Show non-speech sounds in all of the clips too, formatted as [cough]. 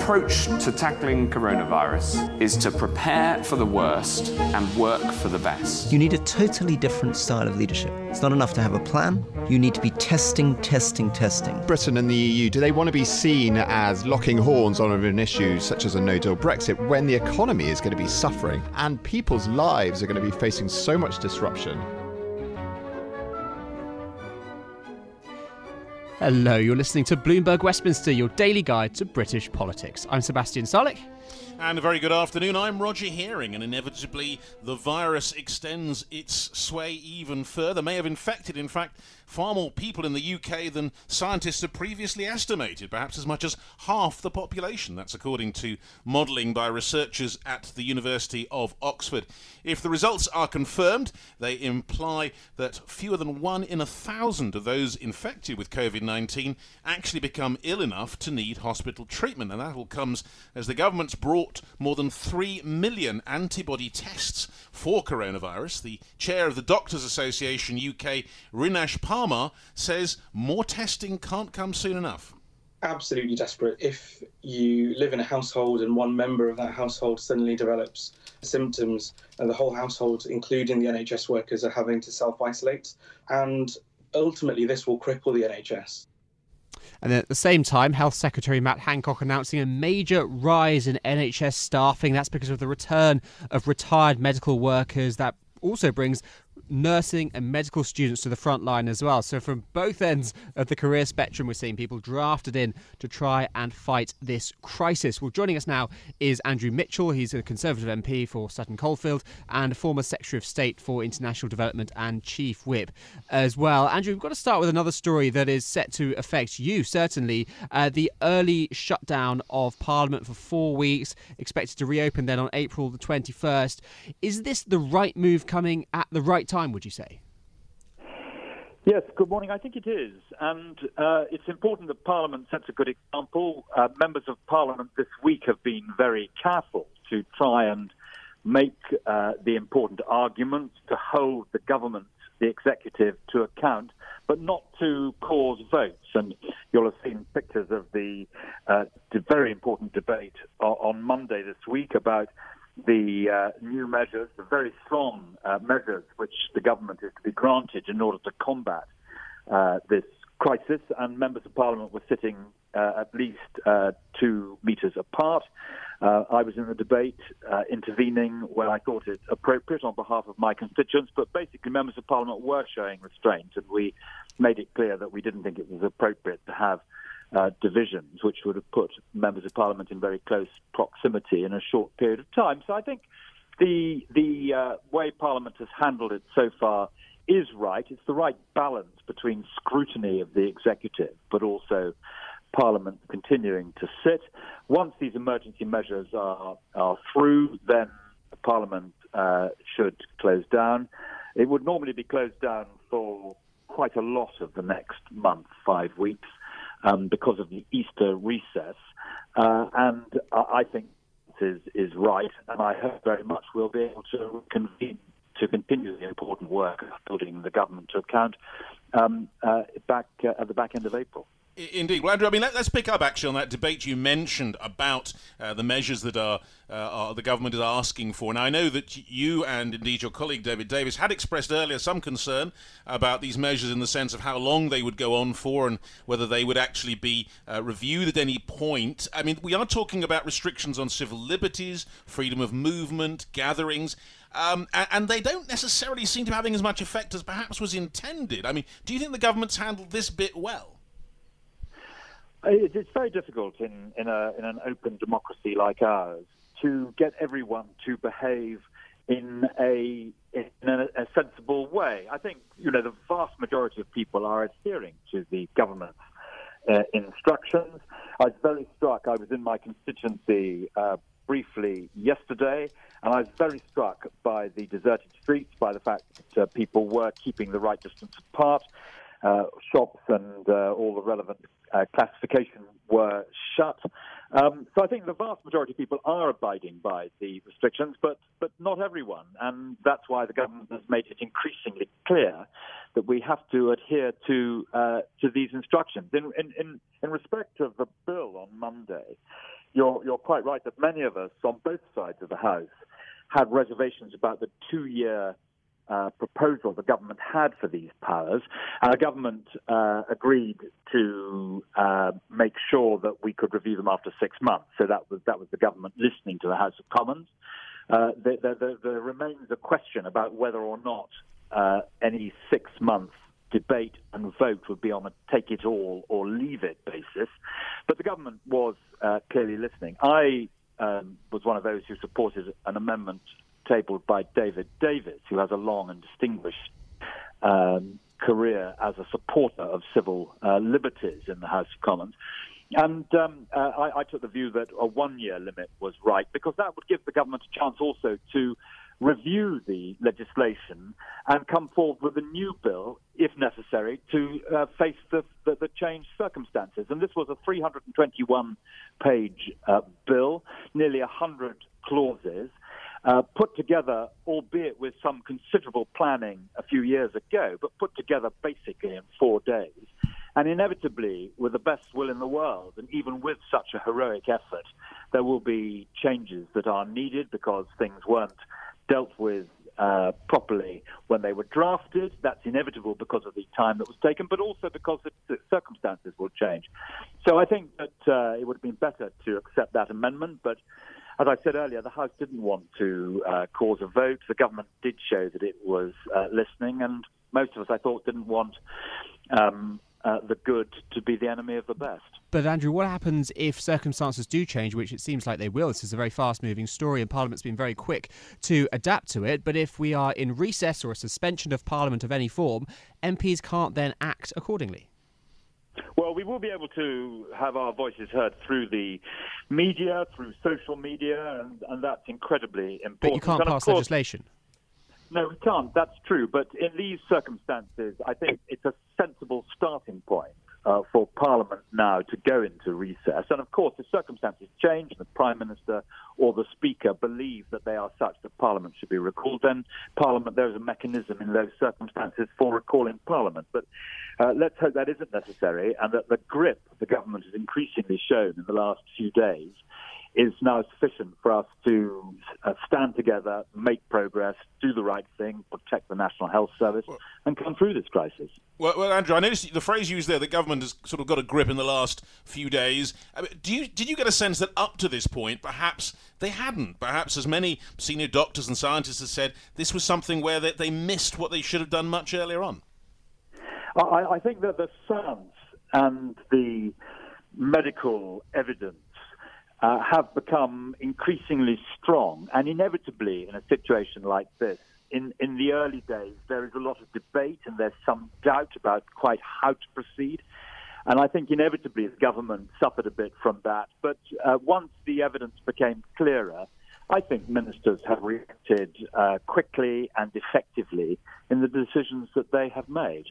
approach to tackling coronavirus is to prepare for the worst and work for the best. You need a totally different style of leadership. It's not enough to have a plan. You need to be testing, testing, testing. Britain and the EU, do they want to be seen as locking horns on an issue such as a no deal Brexit when the economy is going to be suffering and people's lives are going to be facing so much disruption? Hello, you're listening to Bloomberg Westminster, your daily guide to British politics. I'm Sebastian Salek. And a very good afternoon. I'm Roger Hearing, and inevitably the virus extends its sway even further. May have infected, in fact, far more people in the UK than scientists had previously estimated, perhaps as much as half the population. That's according to modelling by researchers at the University of Oxford. If the results are confirmed, they imply that fewer than one in a thousand of those infected with COVID 19 actually become ill enough to need hospital treatment. And that all comes as the government's brought more than 3 million antibody tests for coronavirus. The chair of the Doctors Association UK, Rinesh Parmar, says more testing can't come soon enough absolutely desperate if you live in a household and one member of that household suddenly develops symptoms and the whole household including the NHS workers are having to self isolate and ultimately this will cripple the NHS and at the same time, Health Secretary Matt Hancock announcing a major rise in NHS staffing. That's because of the return of retired medical workers. That also brings nursing and medical students to the front line as well. So, from both ends of the career spectrum, we're seeing people drafted in to try and fight this crisis. Well, joining us now is Andrew Mitchell. He's a Conservative MP for Sutton Coldfield and former Secretary of State for International Development and Chief Whip as well. Andrew, we've got to start with another story that is set to affect you, certainly. Uh, the early shutdown of Parliament for four weeks, expected to reopen then on April the 21st. Is this the right move coming at the right time, would you say? Yes, good morning. I think it is. And uh, it's important that Parliament sets a good example. Uh, members of Parliament this week have been very careful to try and make uh, the important arguments, to hold the government, the executive, to account, but not to cause votes. And you'll have seen pictures of the, uh, the very important debate on Monday this week about the uh, new measures, the very strong uh, measures which the government is to be granted in order to combat uh, this crisis, and members of parliament were sitting uh, at least uh, two metres apart. Uh, I was in the debate intervening when I thought it appropriate on behalf of my constituents, but basically members of parliament were showing restraint, and we made it clear that we didn't think it was appropriate to have uh, divisions, which would have put members of parliament in very close proximity in a short period of time. So I think the the uh, way Parliament has handled it so far is right. It's the right balance between scrutiny of the executive, but also Parliament continuing to sit. Once these emergency measures are are through, then Parliament uh, should close down. It would normally be closed down for quite a lot of the next month, five weeks um, because of the Easter recess. Uh, and I think is is right, and I hope very much we'll be able to convene to continue the important work of holding the government to account um, uh, back uh, at the back end of April. Indeed. Well, Andrew, I mean, let, us pick up actually on that debate you mentioned about uh, the measures that are, uh, are, the government is asking for. Now, I know that you and indeed your colleague David Davis had expressed earlier some concern about these measures in the sense of how long they would go on for and whether they would actually be uh, reviewed at any point. I mean, we are talking about restrictions on civil liberties, freedom of movement, gatherings. Um, and, and, they don't necessarily seem to be having as much effect as perhaps was intended. I mean, do you think the government's handled this bit well? It's very difficult in, in, a, in an open democracy like ours to get everyone to behave in a in a, a, sensible way. I think you know the vast majority of people are adhering to the government's uh, instructions. I was very struck. I was in my constituency uh, briefly yesterday, and I was very struck by the deserted streets, by the fact that uh, people were keeping the right distance apart. Uh, shops and uh, all the relevant uh, classification were shut. Um, so I think the vast majority of people are abiding by the restrictions, but but not everyone, and that's why the government has made it increasingly clear that we have to adhere to uh, to these instructions. In, in, in in respect of the bill on Monday, you're you're quite right that many of us on both sides of the house had reservations about the two-year uh, proposal the government had for these powers. And the government uh, agreed to uh, make sure that we could review them after six months. So that was that was the government listening to the House of Commons. Uh, there, there, there, remains a question about whether or not uh, any six month debate and vote would be on a take it all or leave it basis. But the government was uh, clearly listening. I um, was one of those who supported an amendment tabled by David Davis, who has a long and distinguished um, career as a supporter of civil uh, liberties in the House of Commons. And um, uh, I, I, took the view that a one year limit was right because that would give the government a chance also to review the legislation and come forward with a new bill, if necessary, to uh, face the, the, the, changed circumstances. And this was a 321 page uh, bill, nearly 100 clauses uh, put together, albeit with some considerable planning a few years ago, but put together basically in four days. And inevitably, with the best will in the world, and even with such a heroic effort, there will be changes that are needed because things weren't dealt with uh, properly when they were drafted. That's inevitable because of the time that was taken, but also because the, circumstances will change. So I think that uh, it would have been better to accept that amendment, but as I said earlier, the House didn't want to uh, cause a vote. The government did show that it was uh, listening, and most of us, I thought, didn't want um, uh, the good to be the enemy of the best. But Andrew, what happens if circumstances do change, which it seems like they will? This is a very fast-moving story, and Parliament's been very quick to adapt to it. But if we are in recess or a suspension of Parliament of any form, MPs can't then act accordingly. Well, we will be able to have our voices heard through the media, through social media, and, and that's incredibly important. But you can't and pass course, legislation. No, we can't. That's true. But in these circumstances, I think it's a sensible starting point uh, for Parliament now to go into recess. And of course, if circumstances change and the Prime Minister or the Speaker believe that they are such that Parliament should be recalled, then Parliament, there is a mechanism in those circumstances for recalling Parliament. But uh, let's hope that isn't necessary and that the grip the government has increasingly shown in the last few days is now sufficient for us to uh, stand together, make progress, do the right thing, protect the National Health Service, well, and come through this crisis. Well, well, Andrew, I noticed the phrase used there, the government has sort of got a grip in the last few days. I mean, do you, did you get a sense that up to this point, perhaps they hadn't? Perhaps, as many senior doctors and scientists have said, this was something where they, they missed what they should have done much earlier on? I, I think that the science and the medical evidence uh, have become increasingly strong. And inevitably, in a situation like this, in, in the early days, there is a lot of debate and there's some doubt about quite how to proceed. And I think inevitably the government suffered a bit from that. But uh, once the evidence became clearer, I think ministers have reacted uh, quickly and effectively in the decisions that they have made.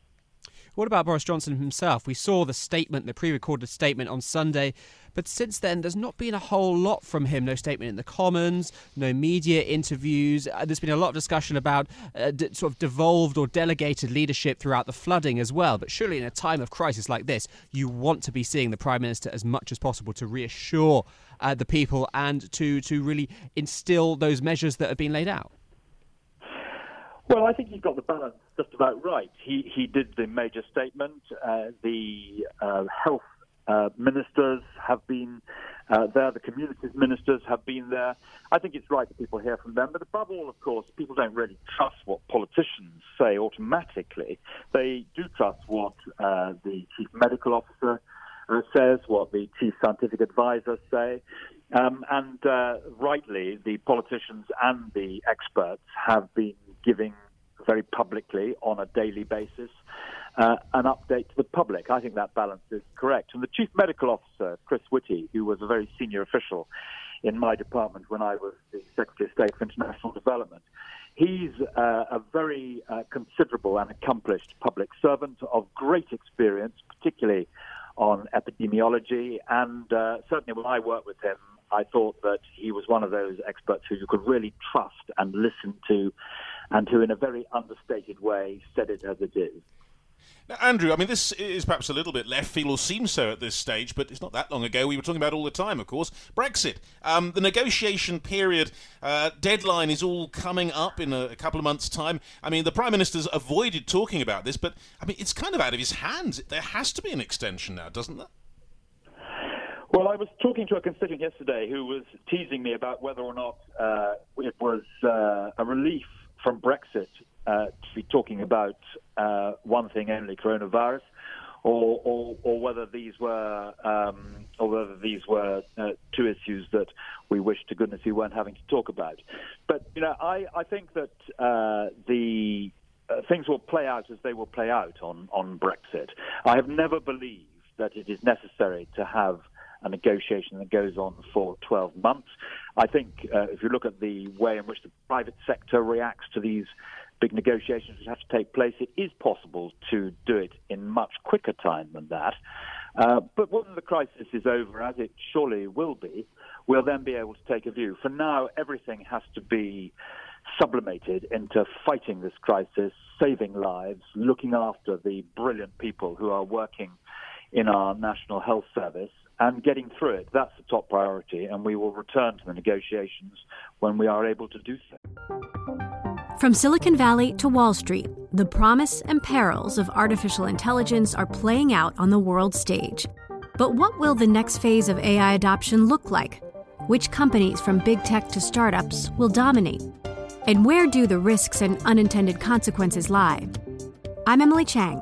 What about Boris Johnson himself? We saw the statement, the pre recorded statement on Sunday, but since then there's not been a whole lot from him. No statement in the Commons, no media interviews. Uh, there's been a lot of discussion about uh, d- sort of devolved or delegated leadership throughout the flooding as well. But surely in a time of crisis like this, you want to be seeing the Prime Minister as much as possible to reassure uh, the people and to, to really instill those measures that have been laid out. Well, I think he's got the balance just about right. He he did the major statement. Uh, the uh, health uh, ministers have been uh, there. The communities ministers have been there. I think it's right that people hear from them. But above all, of course, people don't really trust what politicians say automatically. They do trust what uh, the chief medical officer uh, says, what the chief scientific advisors say. Um, and rightly, the politicians and the experts have been giving very publicly on a daily basis uh, an update to the public. I think that balance is correct. And the chief medical officer, Chris Whitty, who was a very senior official in my department when I was the Secretary of State for International Development, he's uh, a very uh, considerable and accomplished public servant of great experience, particularly on epidemiology. And uh, certainly when I worked with him, I thought that he was one of those experts who you could really trust and listen to, and who, in a very understated way, said it as it is. Now, Andrew, I mean, this is perhaps a little bit left field, or seems so at this stage, but it's not that long ago. We were talking about all the time, of course. Brexit. Um, the negotiation period uh, deadline is all coming up in a, a, couple of months' time. I mean, the Prime Minister's avoided talking about this, but I mean, it's kind of out of his hands. There has to be an extension now, doesn't there? Well, I was talking to a constituent yesterday who was teasing me about whether or not uh, it was uh, a relief from Brexit uh, to be talking about uh, one thing only, coronavirus, or, or, or whether these were um, or whether these were uh, two issues that we wish to goodness we weren't having to talk about. But you know, I, I think that uh, the uh, things will play out as they will play out on, on Brexit. I have never believed that it is necessary to have a negotiation that goes on for 12 months. I think uh, if you look at the way in which the private sector reacts to these big negotiations which have to take place, it is possible to do it in much quicker time than that. Uh, but when the crisis is over, as it surely will be, we'll then be able to take a view. For now, everything has to be sublimated into fighting this crisis, saving lives, looking after the brilliant people who are working in our National Health Service, and getting through it. That's the top priority, and we will return to the negotiations when we are able to do so. From Silicon Valley to Wall Street, the promise and perils of artificial intelligence are playing out on the world stage. But what will the next phase of AI adoption look like? Which companies, from big tech to startups, will dominate? And where do the risks and unintended consequences lie? I'm Emily Chang.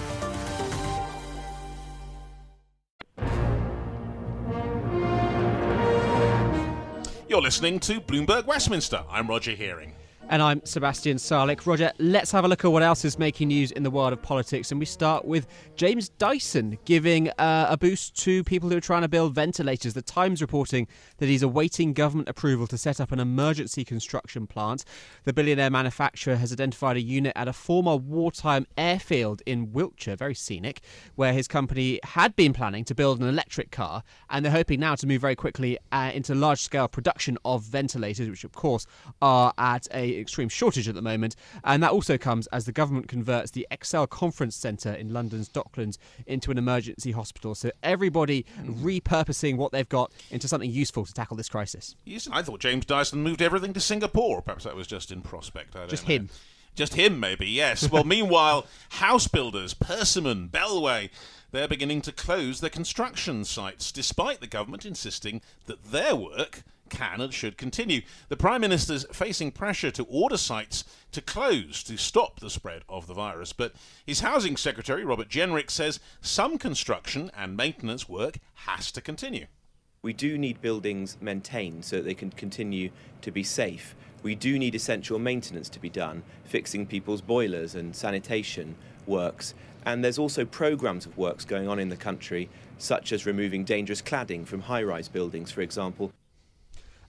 You're listening to Bloomberg Westminster. I'm Roger Hearing. And I'm Sebastian Salek. Roger, let's have a look at what else is making news in the world of politics. And we start with James Dyson giving uh, a boost to people who are trying to build ventilators. The Times reporting that he's awaiting government approval to set up an emergency construction plant. The billionaire manufacturer has identified a unit at a former wartime airfield in Wiltshire, very scenic, where his company had been planning to build an electric car. And they're hoping now to move very quickly uh, into large scale production of ventilators, which, of course, are at a extreme shortage at the moment. And that also comes as the government converts the ExCeL Conference Centre in London's Docklands into an emergency hospital. So everybody mm. repurposing what they've got into something useful to tackle this crisis. Yes, I thought James Dyson moved everything to Singapore. Perhaps that was just in prospect. just know. him. Just him, maybe, yes. Well, [laughs] meanwhile, house builders, Persimmon, Bellway, they're beginning to close their construction sites, despite the government insisting that their work can and should continue. The Prime Minister's facing pressure to order sites to close to stop the spread of the virus, but his Housing Secretary, Robert Jenrick, says some construction and maintenance work has to continue. We do need buildings maintained so that they can continue to be safe. We do need essential maintenance to be done, fixing people's boilers and sanitation works. And there's also programs of works going on in the country, such as removing dangerous cladding from high rise buildings, for example,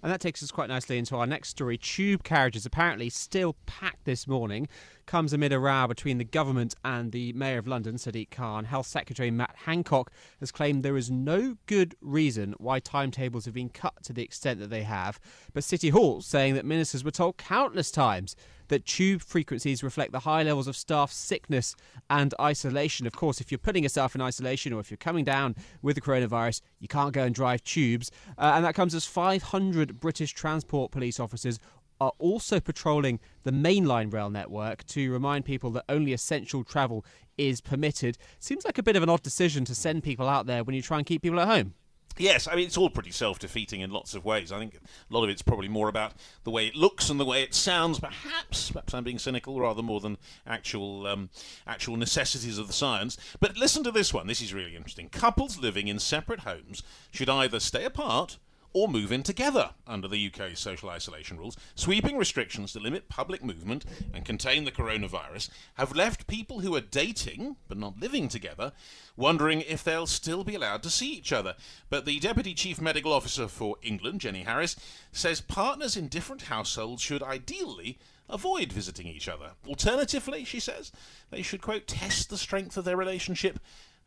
and that takes us quite nicely into our next story. Tube carriages apparently still packed this morning comes amid a row between the government and the Mayor of London, Sadiq Khan. Health Secretary Matt Hancock has claimed there is no good reason why timetables have been cut to the extent that they have, but City Hall saying that ministers were told countless times that tube frequencies reflect the high levels of staff sickness and isolation. Of course, if you're putting yourself in isolation or if you're coming down with the coronavirus, you can't go and drive tubes. Uh, and that comes as 500 British Transport Police officers are also patrolling the mainline rail network to remind people that only essential travel is permitted. Seems like a bit of an odd decision to send people out there when you try and keep people at home. Yes, I mean it's all pretty self-defeating in lots of ways. I think a lot of it's probably more about the way it looks and the way it sounds. Perhaps, perhaps I'm being cynical rather more than actual um, actual necessities of the science. But listen to this one. This is really interesting. Couples living in separate homes should either stay apart or move in together under the UK's social isolation rules. Sweeping restrictions to limit public movement and contain the coronavirus have left people who are dating but not living together wondering if they'll still be allowed to see each other. But the Deputy Chief Medical Officer for England, Jenny Harries, says partners in different households should ideally avoid visiting each other. Alternatively, she says, they should, quote, test the strength of their relationship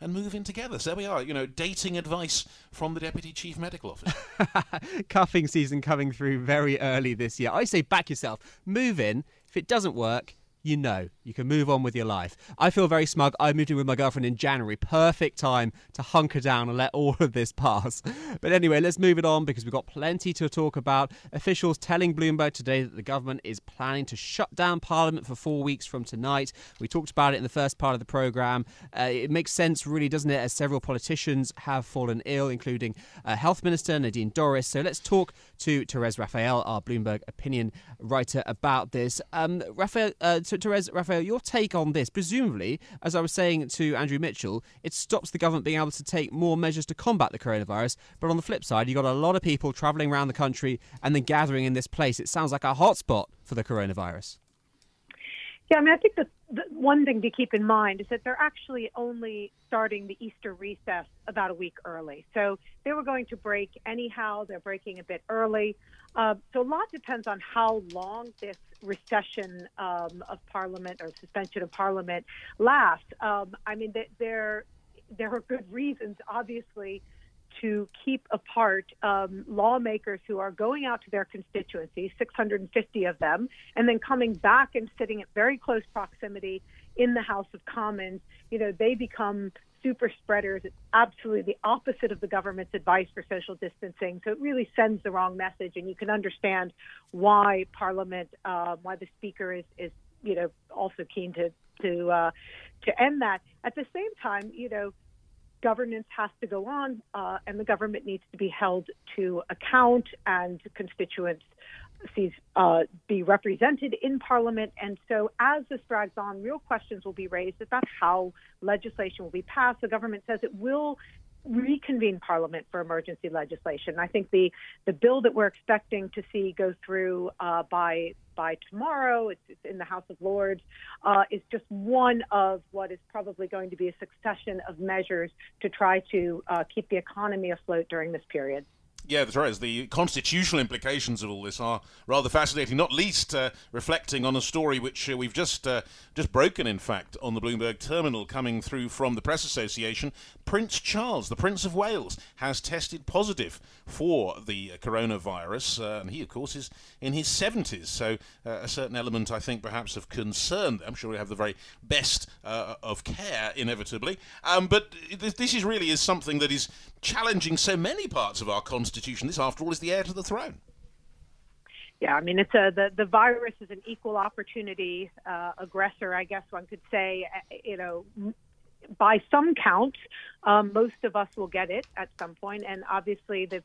and move in together. So there we are, you know, dating advice from the Deputy Chief Medical Officer. [laughs] Cuffing season coming through very early this year. I say back yourself, move in. If it doesn't work, you know you can move on with your life. I feel very smug. I moved in with my girlfriend in January. Perfect time to hunker down and let all of this pass. [laughs] But anyway, let's move it on because we've got plenty to talk about. Officials telling Bloomberg today that the government is planning to shut down Parliament for four weeks from tonight. We talked about it in the first part of the programme. Uh, it makes sense, really, doesn't it, as several politicians have fallen ill, including uh, Health Minister Nadine Dorries. So let's talk to Therese Raphael, our Bloomberg opinion writer, about this. Um, Raphael, uh, so Therese Raphael, your take on this? Presumably, as I was saying to Andrew Mitchell, it stops the government being able to take more measures to combat the coronavirus. But on the flip side, you've got a lot of people travelling around the country and then gathering in this place. It sounds like a hotspot for the coronavirus. Yeah, I mean, I think the, the one thing to keep in mind is that they're actually only starting the Easter recess about a week early. So they were going to break anyhow. They're breaking a bit early. Uh, so a lot depends on how long this recession um, of Parliament or suspension of Parliament lasts. Um, I mean, there there are good reasons, obviously, to keep apart um, lawmakers who are going out to their constituencies, 650 of them, and then coming back and sitting at very close proximity in the House of Commons. You know, they become super spreaders. It's absolutely the opposite of the government's advice for social distancing. So it really sends the wrong message, and you can understand why Parliament, uh, why the Speaker is, is, you know, also keen to to uh, to end that. At the same time, you know, governance has to go on, uh, and the government needs to be held to account, and constituents uh, be represented in Parliament. And so, as this drags on, real questions will be raised about how legislation will be passed. The government says it will reconvene Parliament for emergency legislation. I think the the bill that we're expecting to see go through uh, by by tomorrow, it's, it's, in the House of Lords, uh, is just one of what is probably going to be a succession of measures to try to uh, keep the economy afloat during this period. Yeah, that's right. The constitutional implications of all this are rather fascinating, not least uh, reflecting on a story which uh, we've just uh, just broken, in fact, on the Bloomberg terminal coming through from the Press Association. Prince Charles, the Prince of Wales, has tested positive for the coronavirus, uh, and he, of course, is in his 70s, so uh, a certain element, I think, perhaps of concern. I'm sure we have the very best uh, of care, inevitably. Um, but this is really is something that is challenging so many parts of our constitution. This, after all, is the heir to the throne. Yeah, I mean, it's a the the virus is an equal opportunity uh, aggressor, I guess one could say. Uh, you know, by some count, um, most of us will get it at some point, and obviously the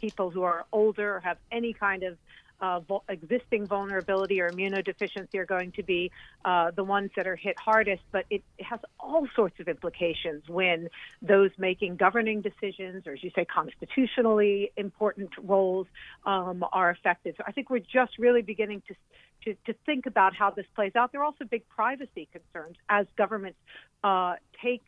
people who are older or have any kind of uh, existing vulnerability or immunodeficiency are going to be uh, the ones that are hit hardest. But it, it, has all sorts of implications when those making governing decisions, or as you say, constitutionally important roles, um, are affected. So I think we're just really beginning to, to, to think about how this plays out. There are also big privacy concerns as governments uh, take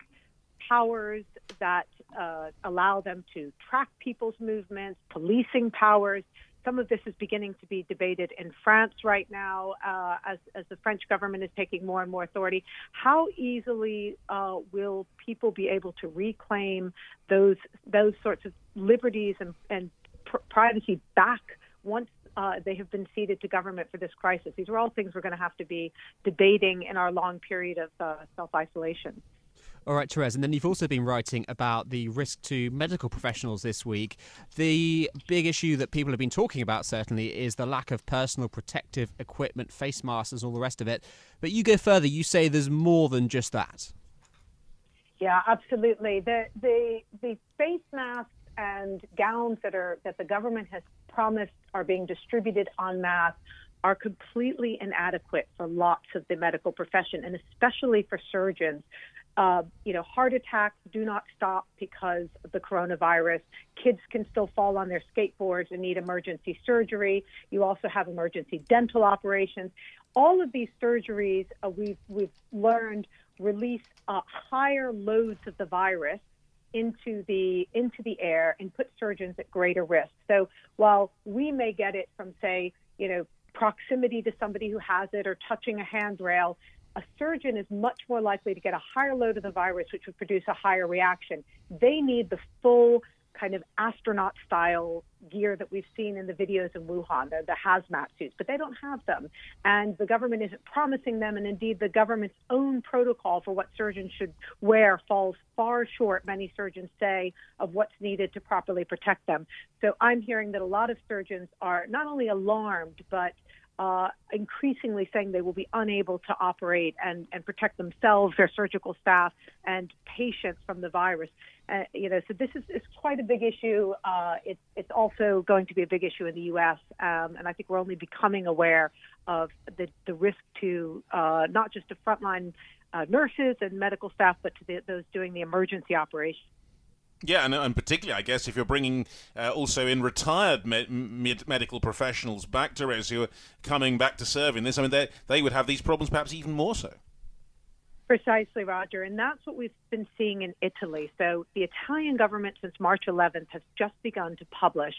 powers that uh, allow them to track people's movements, policing powers some of this is beginning to be debated in France right now uh, as, as the French government is taking more and more authority. How easily uh, will people be able to reclaim those those sorts of liberties and, and pr- privacy back once uh, they have been ceded to government for this crisis? These are all things we're going to have to be debating in our long period of uh, self isolation. All right, Therese, and then you've also been writing about the risk to medical professionals this week. The big issue that people have been talking about, certainly, is the lack of personal protective equipment, face masks, and all the rest of it. But you go further, you say there's more than just that. Yeah, absolutely. The, the, the face masks and gowns that, are, that the government has promised are being distributed en masse are completely inadequate for lots of the medical profession and especially for surgeons uh, you know, heart attacks do not stop because of the coronavirus. Kids can still fall on their skateboards and need emergency surgery. You also have emergency dental operations. All of these surgeries uh, we've we've learned release uh, higher loads of the virus into the into the air and put surgeons at greater risk. So while we may get it from say, you know, proximity to somebody who has it or touching a handrail, a surgeon is much more likely to get a higher load of the virus, which would produce a higher reaction. They need the full kind of astronaut style gear that we've seen in the videos in Wuhan, the, the hazmat suits, but they don't have them. And the government isn't promising them. And indeed, the government's own protocol for what surgeons should wear falls far short, many surgeons say, of what's needed to properly protect them. So I'm hearing that a lot of surgeons are not only alarmed, but uh, increasingly saying they will be unable to operate and, and protect themselves, their surgical staff, and patients from the virus. Uh, you know, so this is, is quite a big issue. Uh, it's, it's also going to be a big issue in the U.S., um, and I think we're only becoming aware of the, the risk to uh, not just to frontline uh, nurses and medical staff, but to the, those doing the emergency operations. Yeah, and, and particularly, I guess, if you're bringing uh, also in retired medical professionals back to res who are coming back to serve in this, I mean, they, they would have these problems perhaps even more so. Precisely, Roger. And that's what we've been seeing in Italy. So the Italian government, since March 11th, has just begun to publish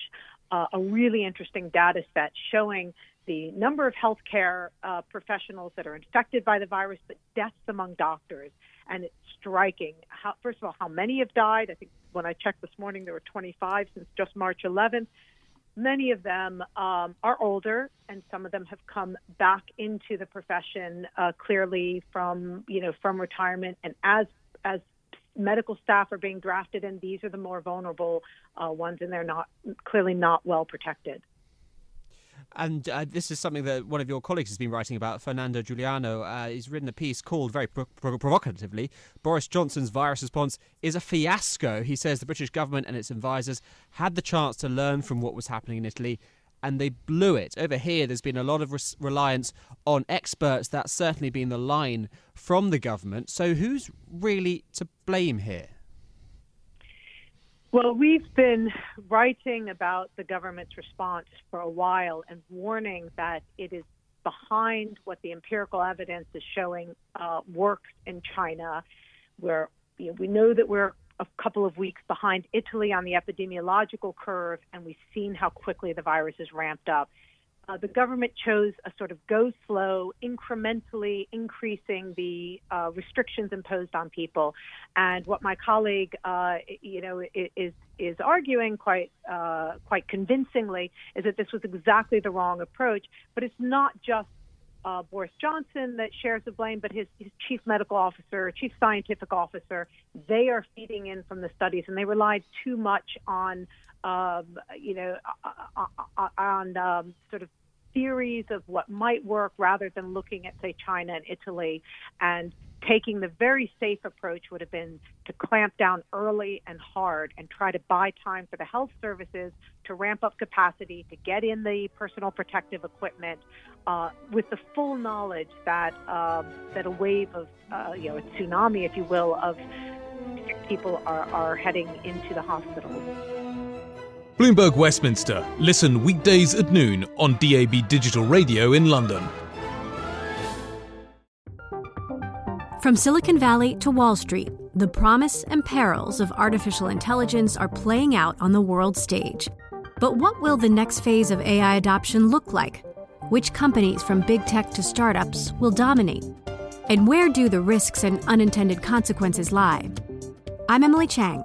uh, a really interesting data set showing the number of healthcare uh, professionals that are infected by the virus, but deaths among doctors. And it's striking. How, first of all, how many have died? I think when I checked this morning, there were 25 since just March 11th. Many of them um, are older, and some of them have come back into the profession uh, clearly from you know from retirement. And as as medical staff are being drafted, and these are the more vulnerable uh, ones, and they're not clearly not well protected. And uh, this is something that one of your colleagues has been writing about. Ferdinando Giugliano uh, he's written a piece called very pro- pro- provocatively Boris Johnson's virus response is a fiasco. He says the British government and its advisers had the chance to learn from what was happening in Italy and they blew it. Over here, there's been a lot of res- reliance on experts. That's certainly been the line from the government. So, who's really to blame here? Well, we've been writing about the government's response for a while and warning that it is behind what the empirical evidence is showing uh, works in China, where you know, we know that we're a couple of weeks behind Italy on the epidemiological curve, and we've seen how quickly the virus is ramped up uh, the government chose a sort of go slow, incrementally increasing the uh, restrictions imposed on people. And what my colleague, uh, you know, is is arguing quite uh, quite convincingly is that this was exactly the wrong approach. But it's not just uh, Boris Johnson that shares the blame, but his, his, chief medical officer, chief scientific officer, they are feeding in from the studies, and they relied too much on, um, you know, on um, sort of theories of what might work rather than looking at, say, China and Italy. And taking the very safe approach would have been to clamp down early and hard and try to buy time for the health services to ramp up capacity, to get in the personal protective equipment, uh, with the full knowledge that um, that a wave of, uh, you know, a tsunami, if you will, of people are, are heading into the hospitals. Bloomberg Westminster. Listen weekdays at noon on DAB Digital Radio in London. From Silicon Valley to Wall Street, the promise and perils of artificial intelligence are playing out on the world stage. But what will the next phase of AI adoption look like? Which companies, from big tech to startups, will dominate? And where do the risks and unintended consequences lie? I'm Emily Chang.